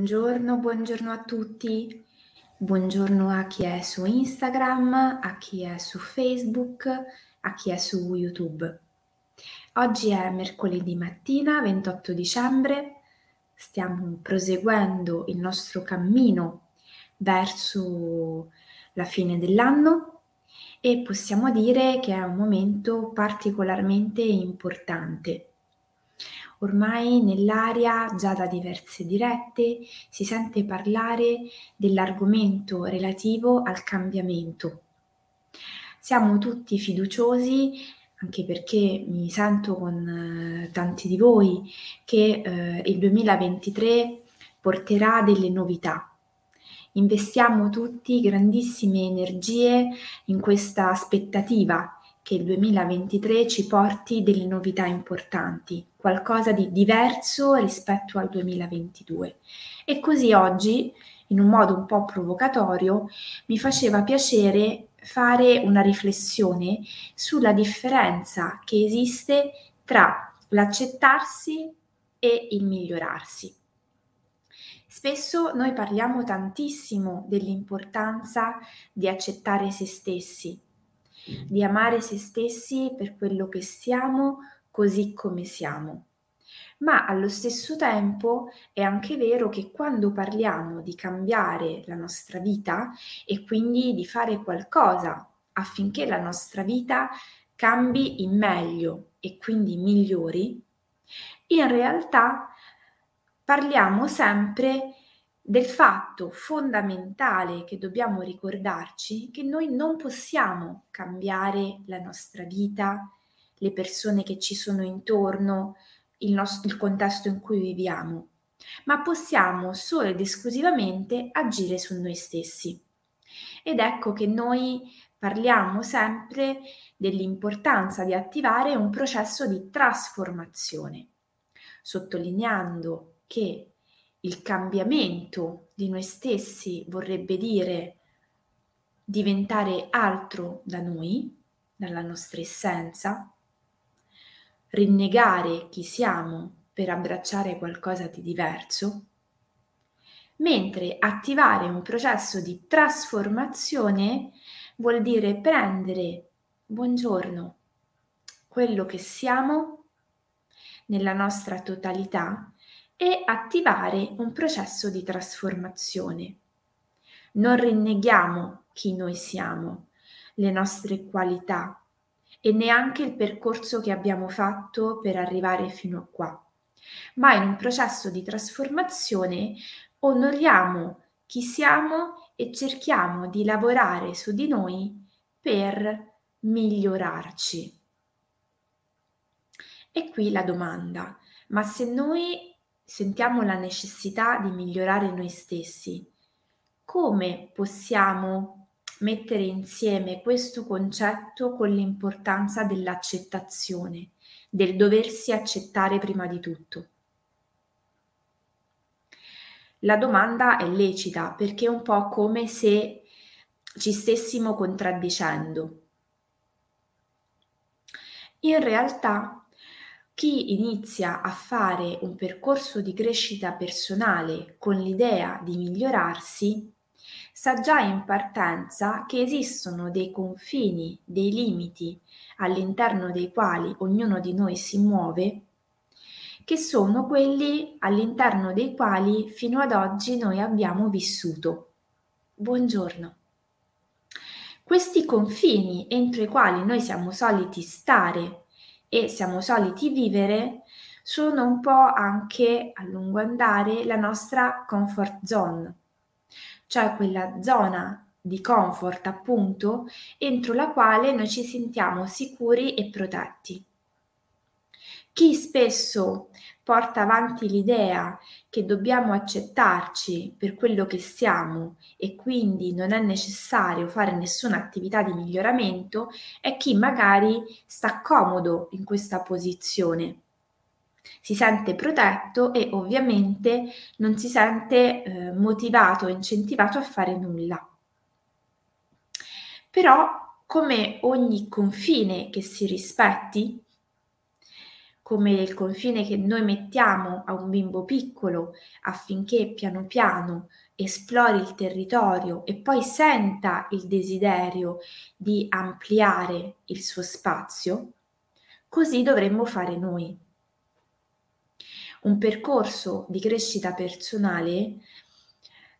Buongiorno, buongiorno a tutti. Buongiorno a chi è su Instagram, a chi è su Facebook, a chi è su YouTube. Oggi è mercoledì mattina, 28 dicembre. Stiamo proseguendo il nostro cammino verso la fine dell'anno e possiamo dire che è un momento particolarmente importante Ormai nell'aria, già da diverse dirette, si sente parlare dell'argomento relativo al cambiamento. Siamo tutti fiduciosi, anche perché mi sento con eh, tanti di voi, che eh, il 2023 porterà delle novità. Investiamo tutti grandissime energie in questa aspettativa che il 2023 ci porti delle novità importanti, qualcosa di diverso rispetto al 2022. E così oggi, in un modo un po' provocatorio, mi faceva piacere fare una riflessione sulla differenza che esiste tra l'accettarsi e il migliorarsi. Spesso noi parliamo tantissimo dell'importanza di accettare se stessi, di amare se stessi per quello che siamo così come siamo. Ma allo stesso tempo è anche vero che quando parliamo di cambiare la nostra vita e quindi di fare qualcosa affinché la nostra vita cambi in meglio e quindi migliori, in realtà parliamo sempre del fatto fondamentale che dobbiamo ricordarci che noi non possiamo cambiare la nostra vita, le persone che ci sono intorno, il, nostro, il contesto in cui viviamo, ma possiamo solo ed esclusivamente agire su noi stessi. Ed ecco che noi parliamo sempre dell'importanza di attivare un processo di trasformazione, sottolineando che il cambiamento di noi stessi vorrebbe dire diventare altro da noi, dalla nostra essenza, rinnegare chi siamo per abbracciare qualcosa di diverso, mentre attivare un processo di trasformazione vuol dire prendere, buongiorno, quello che siamo nella nostra totalità e attivare un processo di trasformazione. Non rinneghiamo chi noi siamo, le nostre qualità e neanche il percorso che abbiamo fatto per arrivare fino a qua, ma in un processo di trasformazione onoriamo chi siamo e cerchiamo di lavorare su di noi per migliorarci. E qui la domanda, ma se noi sentiamo la necessità di migliorare noi stessi, come possiamo mettere insieme questo concetto con l'importanza dell'accettazione, del doversi accettare prima di tutto? La domanda è lecita perché è un po' come se ci stessimo contraddicendo. In realtà chi inizia a fare un percorso di crescita personale con l'idea di migliorarsi sa già in partenza che esistono dei confini, dei limiti all'interno dei quali ognuno di noi si muove, che sono quelli all'interno dei quali fino ad oggi noi abbiamo vissuto. Buongiorno. Questi confini entro i quali noi siamo soliti stare e siamo soliti vivere sono un po' anche a lungo andare la nostra comfort zone, cioè quella zona di comfort appunto entro la quale noi ci sentiamo sicuri e protetti. Chi spesso porta avanti l'idea che dobbiamo accettarci per quello che siamo e quindi non è necessario fare nessuna attività di miglioramento è chi magari sta comodo in questa posizione. Si sente protetto e ovviamente non si sente eh, motivato incentivato a fare nulla. Però, come ogni confine che si rispetti, come il confine che noi mettiamo a un bimbo piccolo affinché piano piano esplori il territorio e poi senta il desiderio di ampliare il suo spazio, così dovremmo fare noi. Un percorso di crescita personale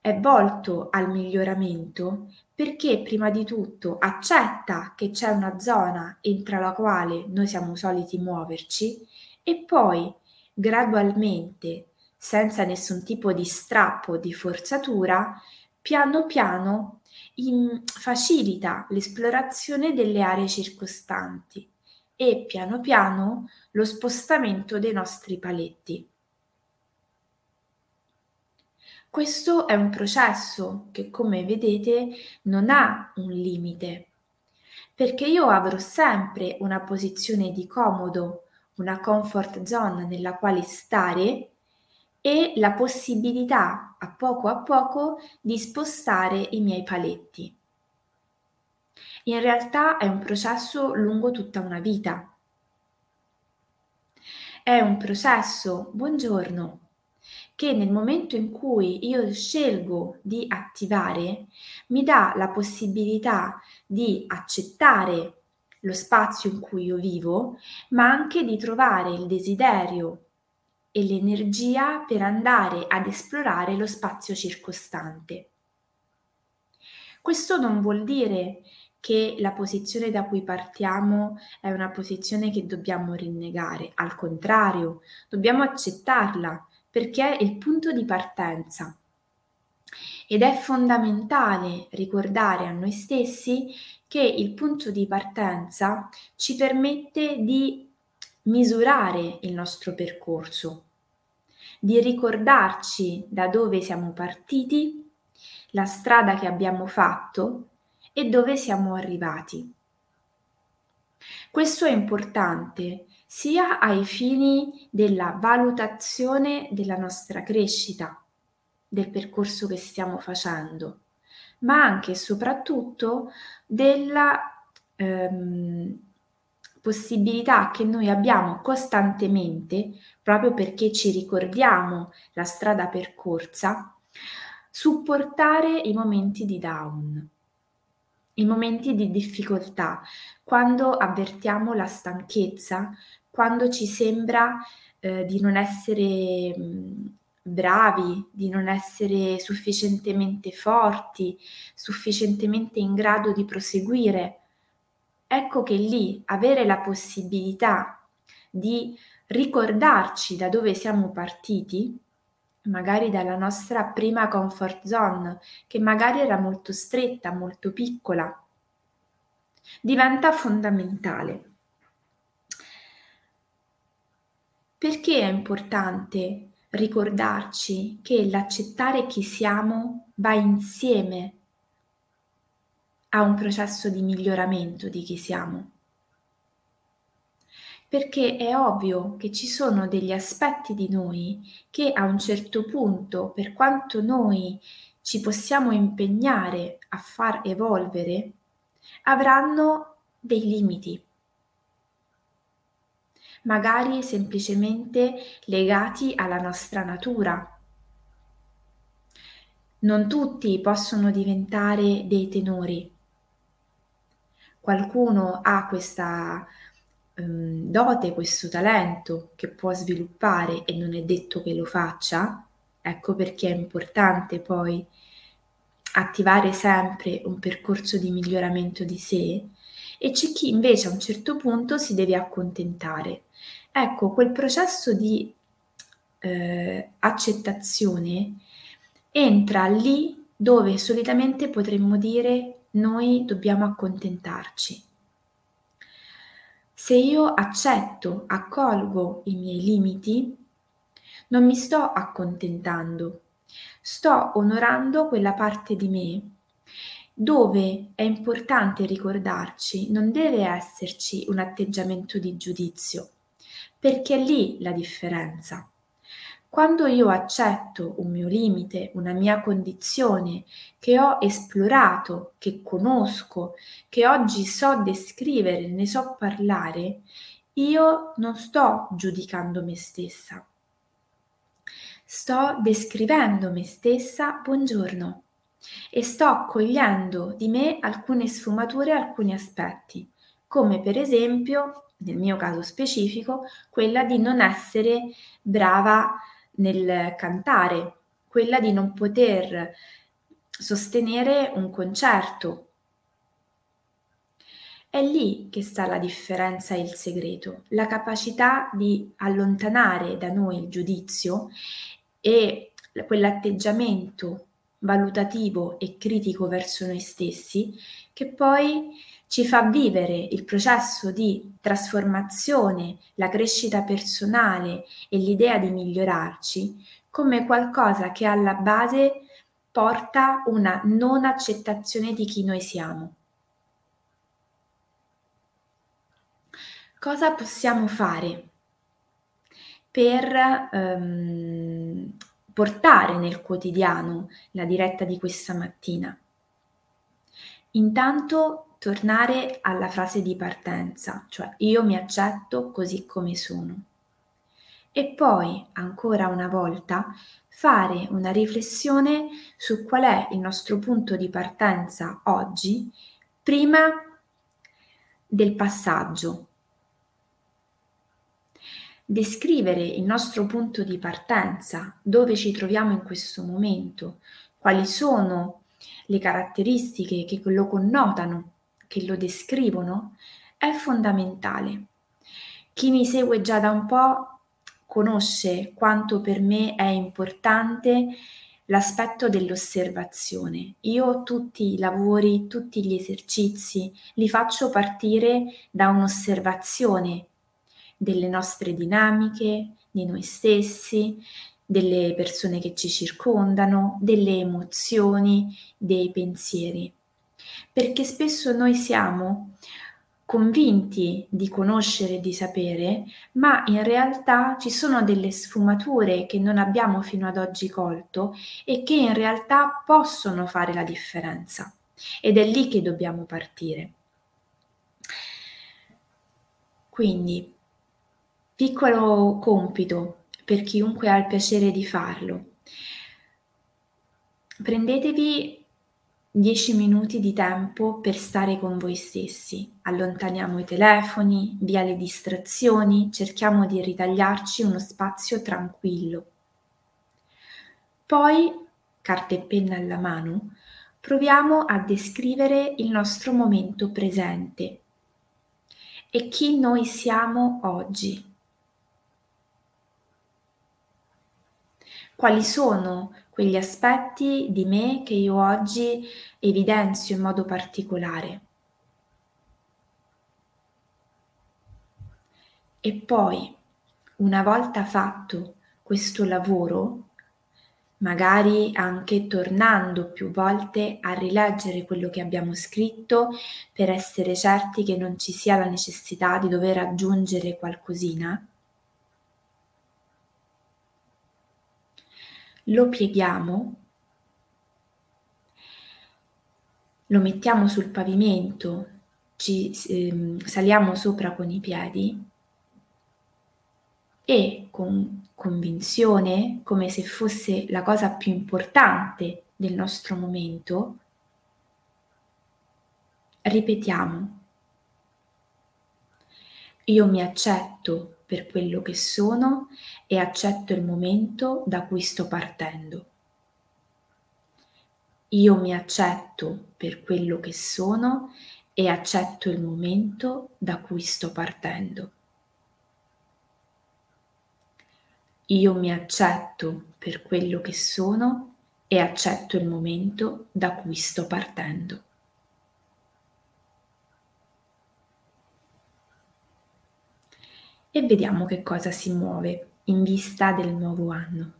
è volto al miglioramento perché prima di tutto accetta che c'è una zona entro la quale noi siamo soliti muoverci e poi gradualmente, senza nessun tipo di strappo, di forzatura, piano piano in, facilita l'esplorazione delle aree circostanti e piano piano lo spostamento dei nostri paletti. Questo è un processo che, come vedete, non ha un limite, perché io avrò sempre una posizione di comodo, una comfort zone nella quale stare e la possibilità a poco a poco di spostare i miei paletti. In realtà è un processo lungo tutta una vita. È un processo, buongiorno, che nel momento in cui io scelgo di attivare mi dà la possibilità di accettare lo spazio in cui io vivo, ma anche di trovare il desiderio e l'energia per andare ad esplorare lo spazio circostante. Questo non vuol dire che la posizione da cui partiamo è una posizione che dobbiamo rinnegare, al contrario, dobbiamo accettarla perché è il punto di partenza. Ed è fondamentale ricordare a noi stessi che il punto di partenza ci permette di misurare il nostro percorso, di ricordarci da dove siamo partiti, la strada che abbiamo fatto e dove siamo arrivati. Questo è importante sia ai fini della valutazione della nostra crescita, del percorso che stiamo facendo, ma anche e soprattutto della ehm, possibilità che noi abbiamo costantemente, proprio perché ci ricordiamo la strada percorsa, supportare i momenti di down, i momenti di difficoltà, quando avvertiamo la stanchezza, quando ci sembra eh, di non essere mh, bravi, di non essere sufficientemente forti, sufficientemente in grado di proseguire. Ecco che lì avere la possibilità di ricordarci da dove siamo partiti, magari dalla nostra prima comfort zone, che magari era molto stretta, molto piccola, diventa fondamentale. Perché è importante ricordarci che l'accettare chi siamo va insieme a un processo di miglioramento di chi siamo? Perché è ovvio che ci sono degli aspetti di noi che a un certo punto, per quanto noi ci possiamo impegnare a far evolvere, avranno dei limiti magari semplicemente legati alla nostra natura. Non tutti possono diventare dei tenori. Qualcuno ha questa um, dote, questo talento che può sviluppare e non è detto che lo faccia. Ecco perché è importante poi attivare sempre un percorso di miglioramento di sé e c'è chi invece a un certo punto si deve accontentare Ecco, quel processo di eh, accettazione entra lì dove solitamente potremmo dire noi dobbiamo accontentarci. Se io accetto, accolgo i miei limiti, non mi sto accontentando, sto onorando quella parte di me dove è importante ricordarci non deve esserci un atteggiamento di giudizio, perché è lì la differenza. Quando io accetto un mio limite, una mia condizione che ho esplorato, che conosco, che oggi so descrivere, ne so parlare, io non sto giudicando me stessa, sto descrivendo me stessa, buongiorno, e sto cogliendo di me alcune sfumature, alcuni aspetti, come per esempio, nel mio caso specifico, quella di non essere brava nel cantare, quella di non poter sostenere un concerto. È lì che sta la differenza e il segreto, la capacità di allontanare da noi il giudizio e quell'atteggiamento valutativo e critico verso noi stessi che poi ci fa vivere il processo di trasformazione, la crescita personale e l'idea di migliorarci come qualcosa che alla base porta una non accettazione di chi noi siamo. Cosa possiamo fare per ehm, portare nel quotidiano la diretta di questa mattina? Intanto tornare alla frase di partenza, cioè io mi accetto così come sono. E poi, ancora una volta, fare una riflessione su qual è il nostro punto di partenza oggi, prima del passaggio. Descrivere il nostro punto di partenza, dove ci troviamo in questo momento, quali sono le caratteristiche che lo connotano, che lo descrivono, è fondamentale. Chi mi segue già da un po' conosce quanto per me è importante l'aspetto dell'osservazione. Io tutti i lavori, tutti gli esercizi li faccio partire da un'osservazione delle nostre dinamiche, di noi stessi, delle persone che ci circondano, delle emozioni, dei pensieri. Perché spesso noi siamo convinti di conoscere di sapere, ma in realtà ci sono delle sfumature che non abbiamo fino ad oggi colto e che in realtà possono fare la differenza. Ed è lì che dobbiamo partire. Quindi, piccolo compito per chiunque ha il piacere di farlo. Prendetevi 10 minuti di tempo per stare con voi stessi. Allontaniamo i telefoni, via le distrazioni, cerchiamo di ritagliarci uno spazio tranquillo. Poi, carta e penna alla mano, proviamo a descrivere il nostro momento presente e chi noi siamo oggi. quali sono quegli aspetti di me che io oggi evidenzio in modo particolare. E poi, una volta fatto questo lavoro, magari anche tornando più volte a rileggere quello che abbiamo scritto per essere certi che non ci sia la necessità di dover aggiungere qualcosina, lo pieghiamo, lo mettiamo sul pavimento, ci eh, saliamo sopra con i piedi e con convinzione, come se fosse la cosa più importante del nostro momento, ripetiamo, io mi accetto per quello che sono e accetto il momento da cui sto partendo. Io mi accetto per quello che sono e accetto il momento da cui sto partendo. Io mi accetto per quello che sono e accetto il momento da cui sto partendo. E vediamo che cosa si muove in vista del nuovo anno.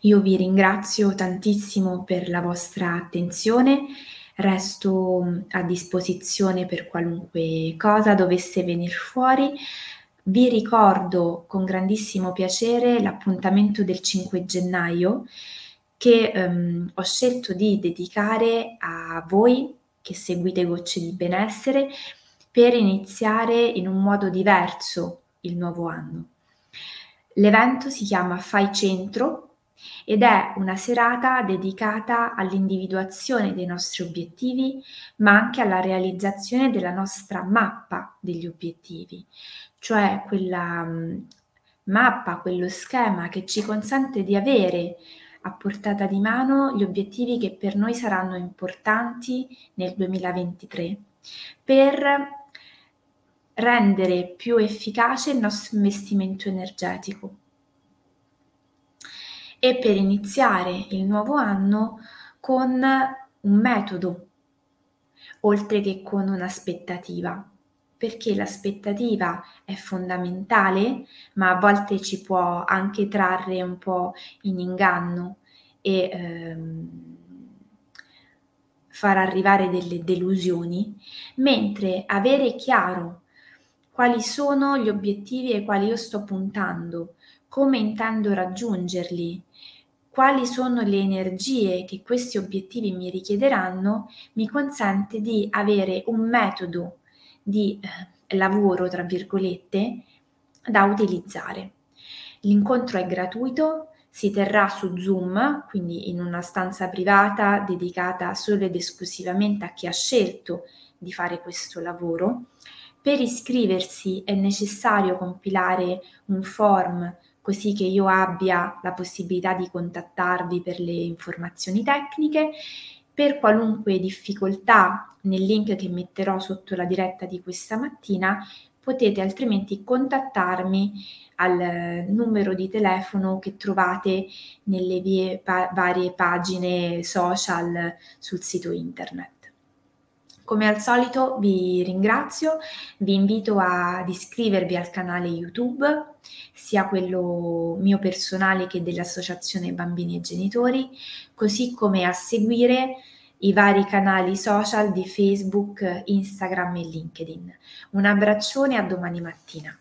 Io vi ringrazio tantissimo per la vostra attenzione, resto a disposizione per qualunque cosa dovesse venire fuori. Vi ricordo con grandissimo piacere l'appuntamento del 5 gennaio che um, ho scelto di dedicare a voi che seguite Gocce di Benessere per iniziare in un modo diverso il nuovo anno. L'evento si chiama Fai Centro ed è una serata dedicata all'individuazione dei nostri obiettivi, ma anche alla realizzazione della nostra mappa degli obiettivi, cioè quella mm, mappa, quello schema che ci consente di avere a portata di mano gli obiettivi che per noi saranno importanti nel 2023 per rendere più efficace il nostro investimento energetico. E per iniziare il nuovo anno con un metodo, oltre che con un'aspettativa, perché l'aspettativa è fondamentale, ma a volte ci può anche trarre un po' in inganno e ehm, far arrivare delle delusioni, mentre avere chiaro quali sono gli obiettivi ai quali io sto puntando, come intendo raggiungerli, quali sono le energie che questi obiettivi mi richiederanno, mi consente di avere un metodo di eh, lavoro, tra virgolette, da utilizzare. L'incontro è gratuito, si terrà su Zoom, quindi in una stanza privata dedicata solo ed esclusivamente a chi ha scelto di fare questo lavoro. Per iscriversi è necessario compilare un form così che io abbia la possibilità di contattarvi per le informazioni tecniche. Per qualunque difficoltà nel link che metterò sotto la diretta di questa mattina, potete altrimenti contattarmi al numero di telefono che trovate nelle vie, pa- varie pagine social sul sito internet. Come al solito vi ringrazio, vi invito ad iscrivervi al canale YouTube, sia quello mio personale che dell'Associazione Bambini e Genitori, così come a seguire i vari canali social di Facebook, Instagram e LinkedIn. Un abbraccione a domani mattina.